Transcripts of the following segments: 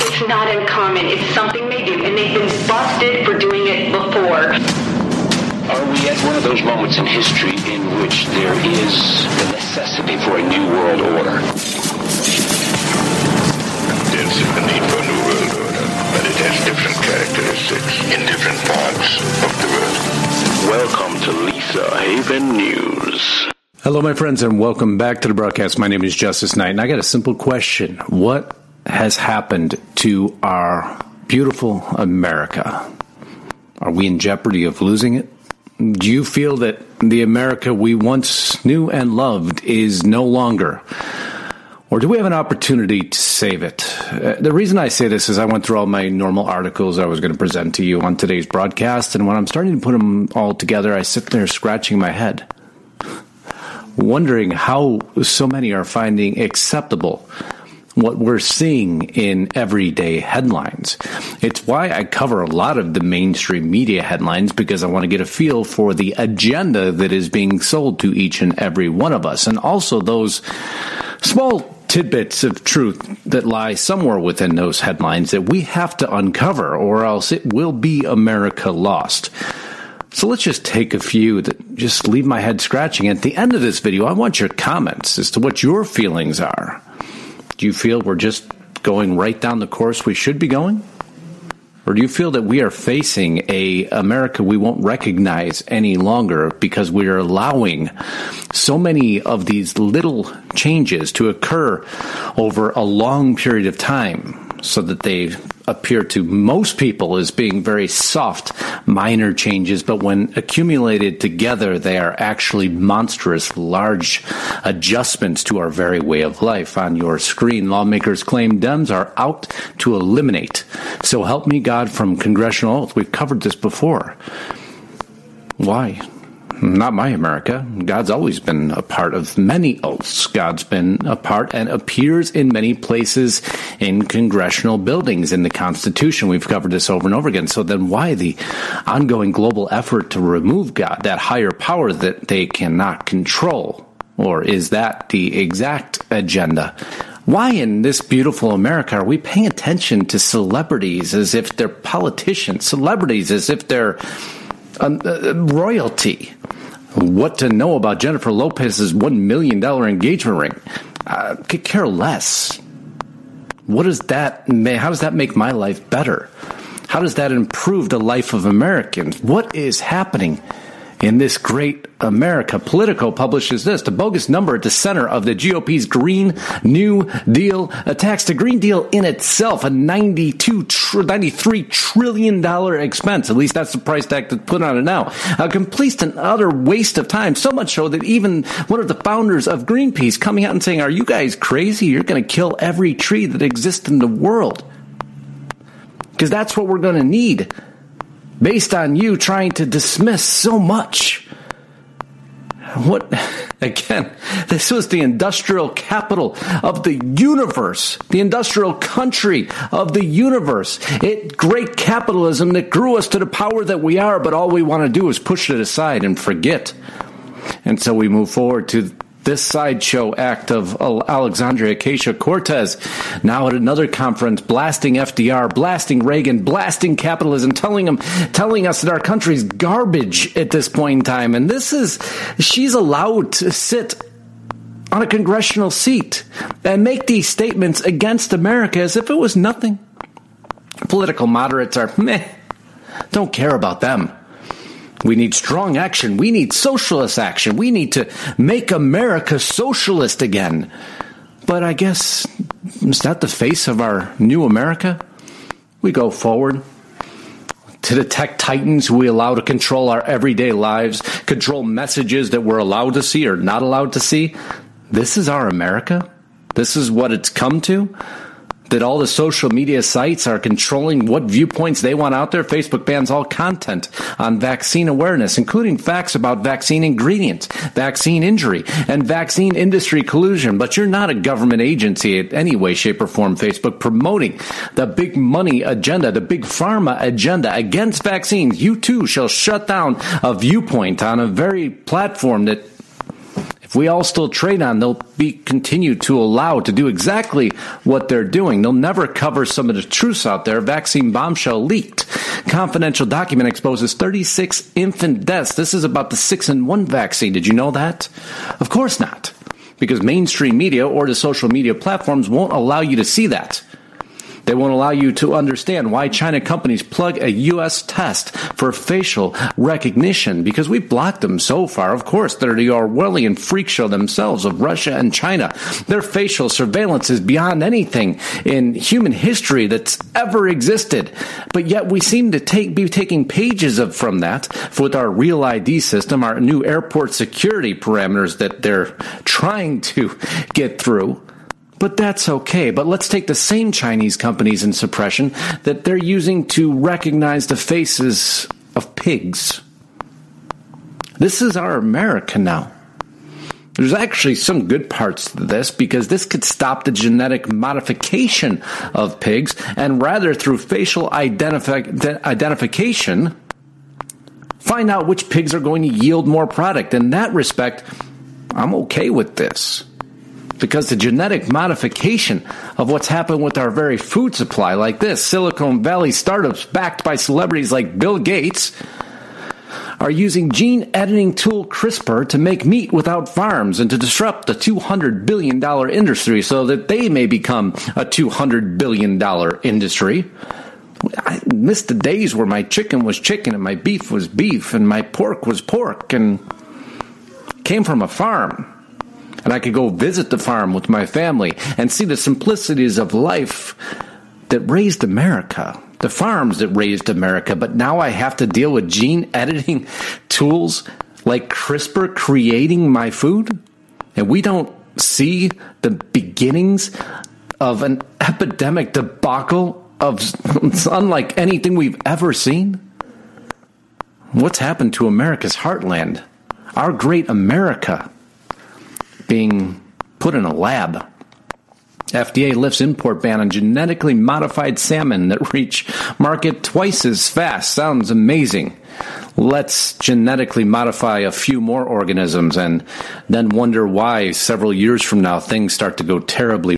It's not uncommon. It's something they do, and they've been busted for doing it before. Are we at one of those moments in history in which there is the necessity for a new world order? There's a need for a new world order, but it has different characteristics in different parts of the world. Welcome to Lisa Haven News. Hello, my friends, and welcome back to the broadcast. My name is Justice Knight, and I got a simple question. What has happened to our beautiful America? Are we in jeopardy of losing it? Do you feel that the America we once knew and loved is no longer? Or do we have an opportunity to save it? Uh, the reason I say this is I went through all my normal articles I was going to present to you on today's broadcast, and when I'm starting to put them all together, I sit there scratching my head, wondering how so many are finding acceptable what we're seeing in everyday headlines. It's why I cover a lot of the mainstream media headlines because I want to get a feel for the agenda that is being sold to each and every one of us, and also those small tidbits of truth that lie somewhere within those headlines that we have to uncover, or else it will be America lost. So let's just take a few that just leave my head scratching. At the end of this video, I want your comments as to what your feelings are. Do you feel we're just going right down the course we should be going? Or do you feel that we are facing a America we won't recognize any longer because we are allowing so many of these little changes to occur over a long period of time so that they appear to most people as being very soft, minor changes, but when accumulated together, they are actually monstrous, large adjustments to our very way of life. On your screen, lawmakers claim Dems are out to eliminate. So help me God from congressional oath. We've covered this before. Why? Not my America. God's always been a part of many oaths. God's been a part and appears in many places in congressional buildings in the Constitution. We've covered this over and over again. So then why the ongoing global effort to remove God, that higher power that they cannot control? Or is that the exact agenda? Why in this beautiful America are we paying attention to celebrities as if they're politicians, celebrities as if they're um, uh, royalty. What to know about Jennifer Lopez's $1 million engagement ring? Uh, could care less. What does that how does that make my life better? How does that improve the life of Americans? What is happening in this great America. Politico publishes this. The bogus number at the center of the GOP's Green New Deal attacks the Green Deal in itself, a 92 tr- $93 trillion expense. At least that's the price tag that's put on it now. A complete and utter waste of time. So much so that even one of the founders of Greenpeace coming out and saying, Are you guys crazy? You're going to kill every tree that exists in the world. Because that's what we're going to need based on you trying to dismiss so much. What, again, this was the industrial capital of the universe, the industrial country of the universe. It, great capitalism that grew us to the power that we are, but all we want to do is push it aside and forget. And so we move forward to this sideshow act of Alexandria Ocasio Cortez, now at another conference, blasting FDR, blasting Reagan, blasting capitalism, telling them, telling us that our country's garbage at this point in time. And this is, she's allowed to sit on a congressional seat and make these statements against America as if it was nothing. Political moderates are meh, don't care about them. We need strong action. We need socialist action. We need to make America socialist again. But I guess, is that the face of our new America? We go forward to the tech titans who we allow to control our everyday lives, control messages that we're allowed to see or not allowed to see. This is our America? This is what it's come to? That all the social media sites are controlling what viewpoints they want out there. Facebook bans all content on vaccine awareness, including facts about vaccine ingredients, vaccine injury, and vaccine industry collusion. But you're not a government agency in any way, shape, or form, Facebook, promoting the big money agenda, the big pharma agenda against vaccines. You too shall shut down a viewpoint on a very platform that if we all still trade on, they'll be continued to allow to do exactly what they're doing. They'll never cover some of the truths out there. Vaccine bombshell leaked. Confidential document exposes 36 infant deaths. This is about the six in one vaccine. Did you know that? Of course not. Because mainstream media or the social media platforms won't allow you to see that. They won't allow you to understand why China companies plug a U.S. test for facial recognition because we blocked them so far. Of course, they're the Orwellian freak show themselves of Russia and China. Their facial surveillance is beyond anything in human history that's ever existed. But yet we seem to take, be taking pages of from that with our real ID system, our new airport security parameters that they're trying to get through. But that's okay. But let's take the same Chinese companies in suppression that they're using to recognize the faces of pigs. This is our America now. There's actually some good parts to this because this could stop the genetic modification of pigs and rather through facial identifi- identification find out which pigs are going to yield more product. In that respect, I'm okay with this because the genetic modification of what's happened with our very food supply, like this Silicon Valley startups backed by celebrities like Bill Gates, are using gene editing tool CRISPR to make meat without farms and to disrupt the $200 billion industry so that they may become a $200 billion industry. I missed the days where my chicken was chicken and my beef was beef and my pork was pork and came from a farm and I could go visit the farm with my family and see the simplicities of life that raised America, the farms that raised America. But now I have to deal with gene editing tools like CRISPR creating my food, and we don't see the beginnings of an epidemic debacle of unlike anything we've ever seen. What's happened to America's heartland? Our great America being put in a lab. FDA lifts import ban on genetically modified salmon that reach market twice as fast. Sounds amazing. Let's genetically modify a few more organisms and then wonder why several years from now things start to go terribly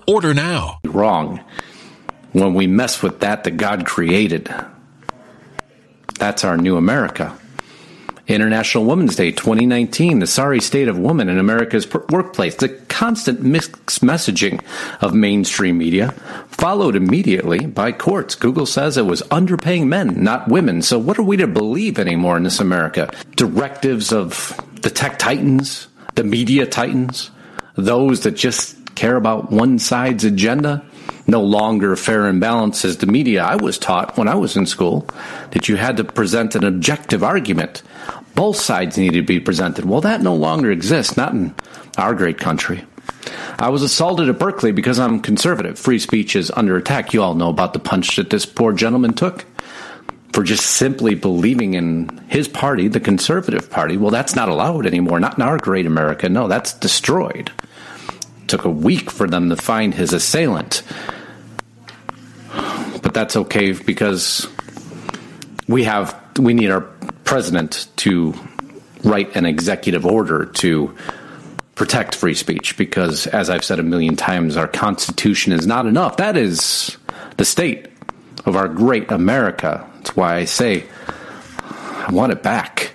Order now. Wrong. When we mess with that that God created. That's our new America. International Women's Day 2019, the sorry state of women in America's workplace, the constant mixed messaging of mainstream media, followed immediately by courts. Google says it was underpaying men, not women. So what are we to believe anymore in this America? Directives of the tech titans, the media titans, those that just care about one side's agenda. No longer fair and balanced as the media I was taught when I was in school, that you had to present an objective argument. Both sides needed to be presented. Well, that no longer exists, not in our great country. I was assaulted at Berkeley because I'm conservative. Free speech is under attack. You all know about the punch that this poor gentleman took for just simply believing in his party, the conservative party. Well, that's not allowed anymore. Not in our great America. No, that's destroyed. Took a week for them to find his assailant. But that's okay because we have we need our president to write an executive order to protect free speech because as I've said a million times our constitution is not enough. That is the state of our great America. That's why I say I want it back.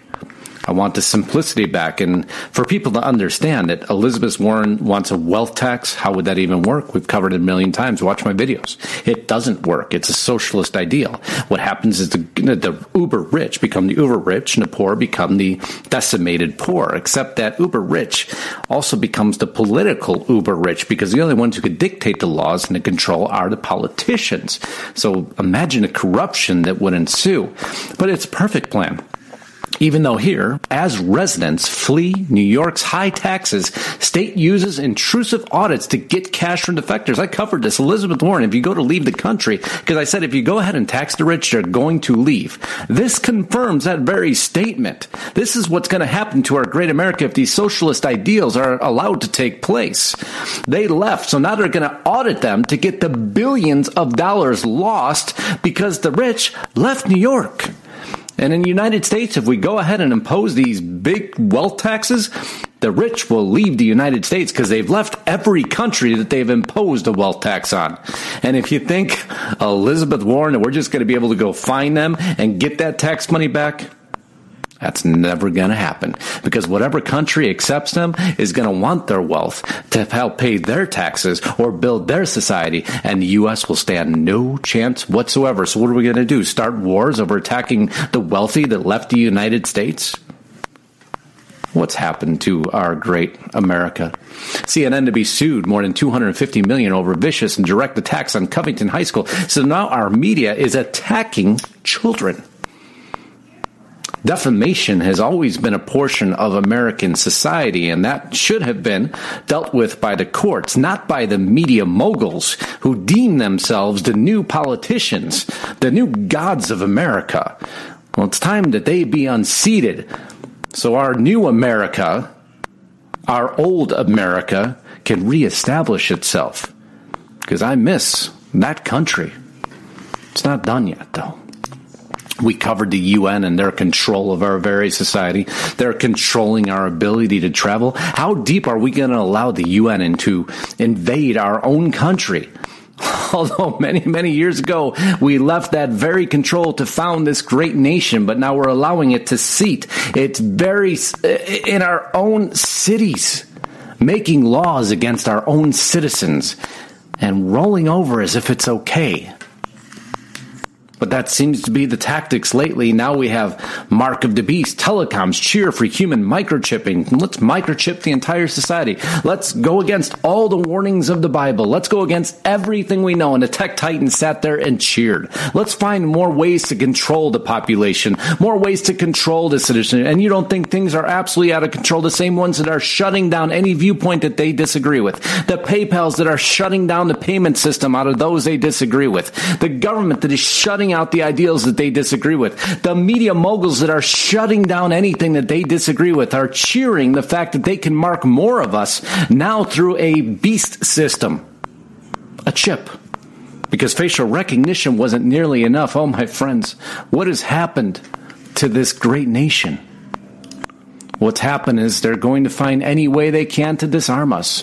I want the simplicity back. And for people to understand that Elizabeth Warren wants a wealth tax, how would that even work? We've covered it a million times. Watch my videos. It doesn't work. It's a socialist ideal. What happens is the, the uber rich become the uber rich and the poor become the decimated poor, except that uber rich also becomes the political uber rich because the only ones who could dictate the laws and the control are the politicians. So imagine the corruption that would ensue. But it's a perfect plan. Even though here, as residents flee New York's high taxes, state uses intrusive audits to get cash from defectors. I covered this. Elizabeth Warren, if you go to leave the country, because I said if you go ahead and tax the rich, they're going to leave. This confirms that very statement. This is what's going to happen to our great America if these socialist ideals are allowed to take place. They left, so now they're going to audit them to get the billions of dollars lost because the rich left New York. And in the United States, if we go ahead and impose these big wealth taxes, the rich will leave the United States because they've left every country that they've imposed a wealth tax on. And if you think Elizabeth Warren we're just going to be able to go find them and get that tax money back, that's never going to happen because whatever country accepts them is going to want their wealth to help pay their taxes or build their society, and the U.S. will stand no chance whatsoever. So, what are we going to do? Start wars over attacking the wealthy that left the United States? What's happened to our great America? CNN to be sued more than 250 million over vicious and direct attacks on Covington High School. So now our media is attacking children. Defamation has always been a portion of American society, and that should have been dealt with by the courts, not by the media moguls who deem themselves the new politicians, the new gods of America. Well, it's time that they be unseated so our new America, our old America, can reestablish itself. Because I miss that country. It's not done yet, though. We covered the UN and their control of our very society. They're controlling our ability to travel. How deep are we going to allow the UN into invade our own country? Although many, many years ago, we left that very control to found this great nation, but now we're allowing it to seat. It's very in our own cities, making laws against our own citizens and rolling over as if it's okay. But that seems to be the tactics lately. Now we have Mark of the Beast, telecoms, cheer for human microchipping. Let's microchip the entire society. Let's go against all the warnings of the Bible. Let's go against everything we know. And the tech titans sat there and cheered. Let's find more ways to control the population, more ways to control the citizen. And you don't think things are absolutely out of control? The same ones that are shutting down any viewpoint that they disagree with. The PayPals that are shutting down the payment system out of those they disagree with. The government that is shutting out the ideals that they disagree with. The media moguls that are shutting down anything that they disagree with are cheering the fact that they can mark more of us now through a beast system, a chip. Because facial recognition wasn't nearly enough. Oh, my friends, what has happened to this great nation? What's happened is they're going to find any way they can to disarm us.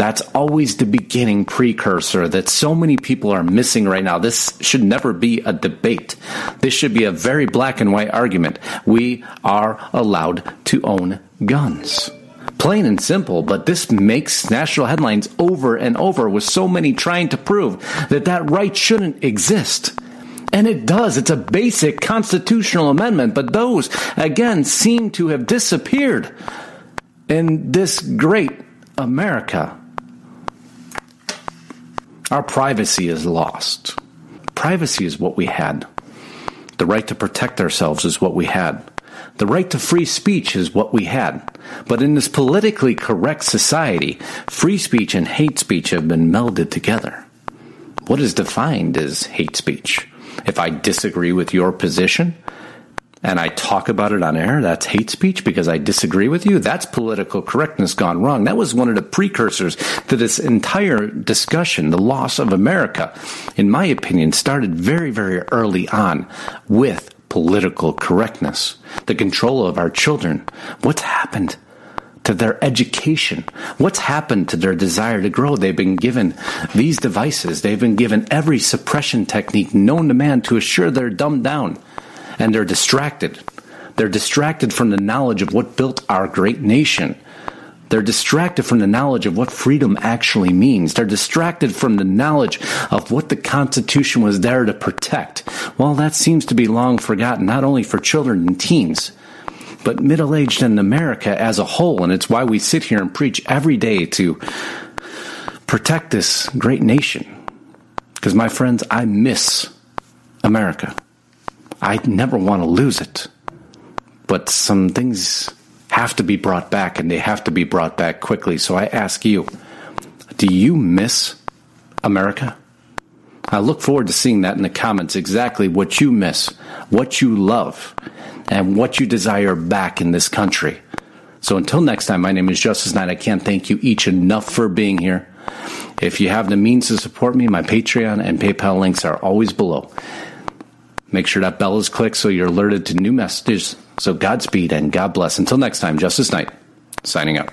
That's always the beginning precursor that so many people are missing right now. This should never be a debate. This should be a very black and white argument. We are allowed to own guns. Plain and simple, but this makes national headlines over and over with so many trying to prove that that right shouldn't exist. And it does. It's a basic constitutional amendment, but those, again, seem to have disappeared in this great America. Our privacy is lost. Privacy is what we had. The right to protect ourselves is what we had. The right to free speech is what we had. But in this politically correct society, free speech and hate speech have been melded together. What is defined as hate speech? If I disagree with your position, and I talk about it on air, that's hate speech because I disagree with you. That's political correctness gone wrong. That was one of the precursors to this entire discussion. The loss of America, in my opinion, started very, very early on with political correctness, the control of our children. What's happened? to their education? What's happened to their desire to grow? They've been given these devices. They've been given every suppression technique known to man to assure they're dumbed down and they're distracted. They're distracted from the knowledge of what built our great nation. They're distracted from the knowledge of what freedom actually means. They're distracted from the knowledge of what the Constitution was there to protect. Well, that seems to be long forgotten, not only for children and teens, but middle aged in America as a whole. And it's why we sit here and preach every day to protect this great nation. Because, my friends, I miss America. I never want to lose it. But some things have to be brought back and they have to be brought back quickly. So I ask you, do you miss America? I look forward to seeing that in the comments exactly what you miss, what you love, and what you desire back in this country. So until next time, my name is Justice Knight. I can't thank you each enough for being here. If you have the means to support me, my Patreon and PayPal links are always below. Make sure that bell is clicked so you're alerted to new messages. So Godspeed and God bless. Until next time, Justice Knight, signing out.